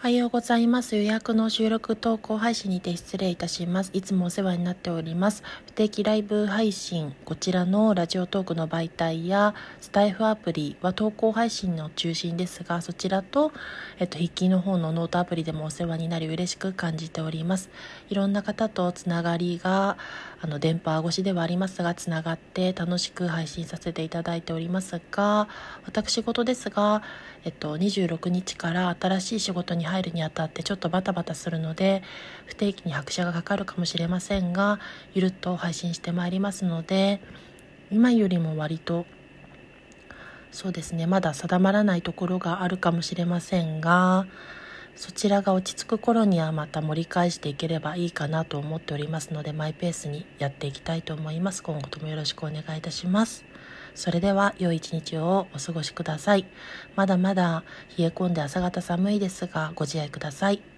おはようございます。予約の収録投稿配信にて失礼いたします。いつもお世話になっております。不定期ライブ配信、こちらのラジオトークの媒体やスタイフアプリは投稿配信の中心ですが、そちらと、えっと、筆記の方のノートアプリでもお世話になり嬉しく感じております。いろんな方とつながりが、あの、電波越しではありますが、つながって楽しく配信させていただいておりますが、私事ですが、えっと、26日から新しい仕事に入るにあたってちょっとバタバタするので不定期に拍車がかかるかもしれませんがゆるっと配信してまいりますので今よりも割とそうですねまだ定まらないところがあるかもしれませんがそちらが落ち着く頃にはまた盛り返していければいいかなと思っておりますのでマイペースにやっていきたいと思います。今後ともよろしくお願いいたします。それでは良い一日をお過ごしください。まだまだ冷え込んで朝方寒いですがご自愛ください。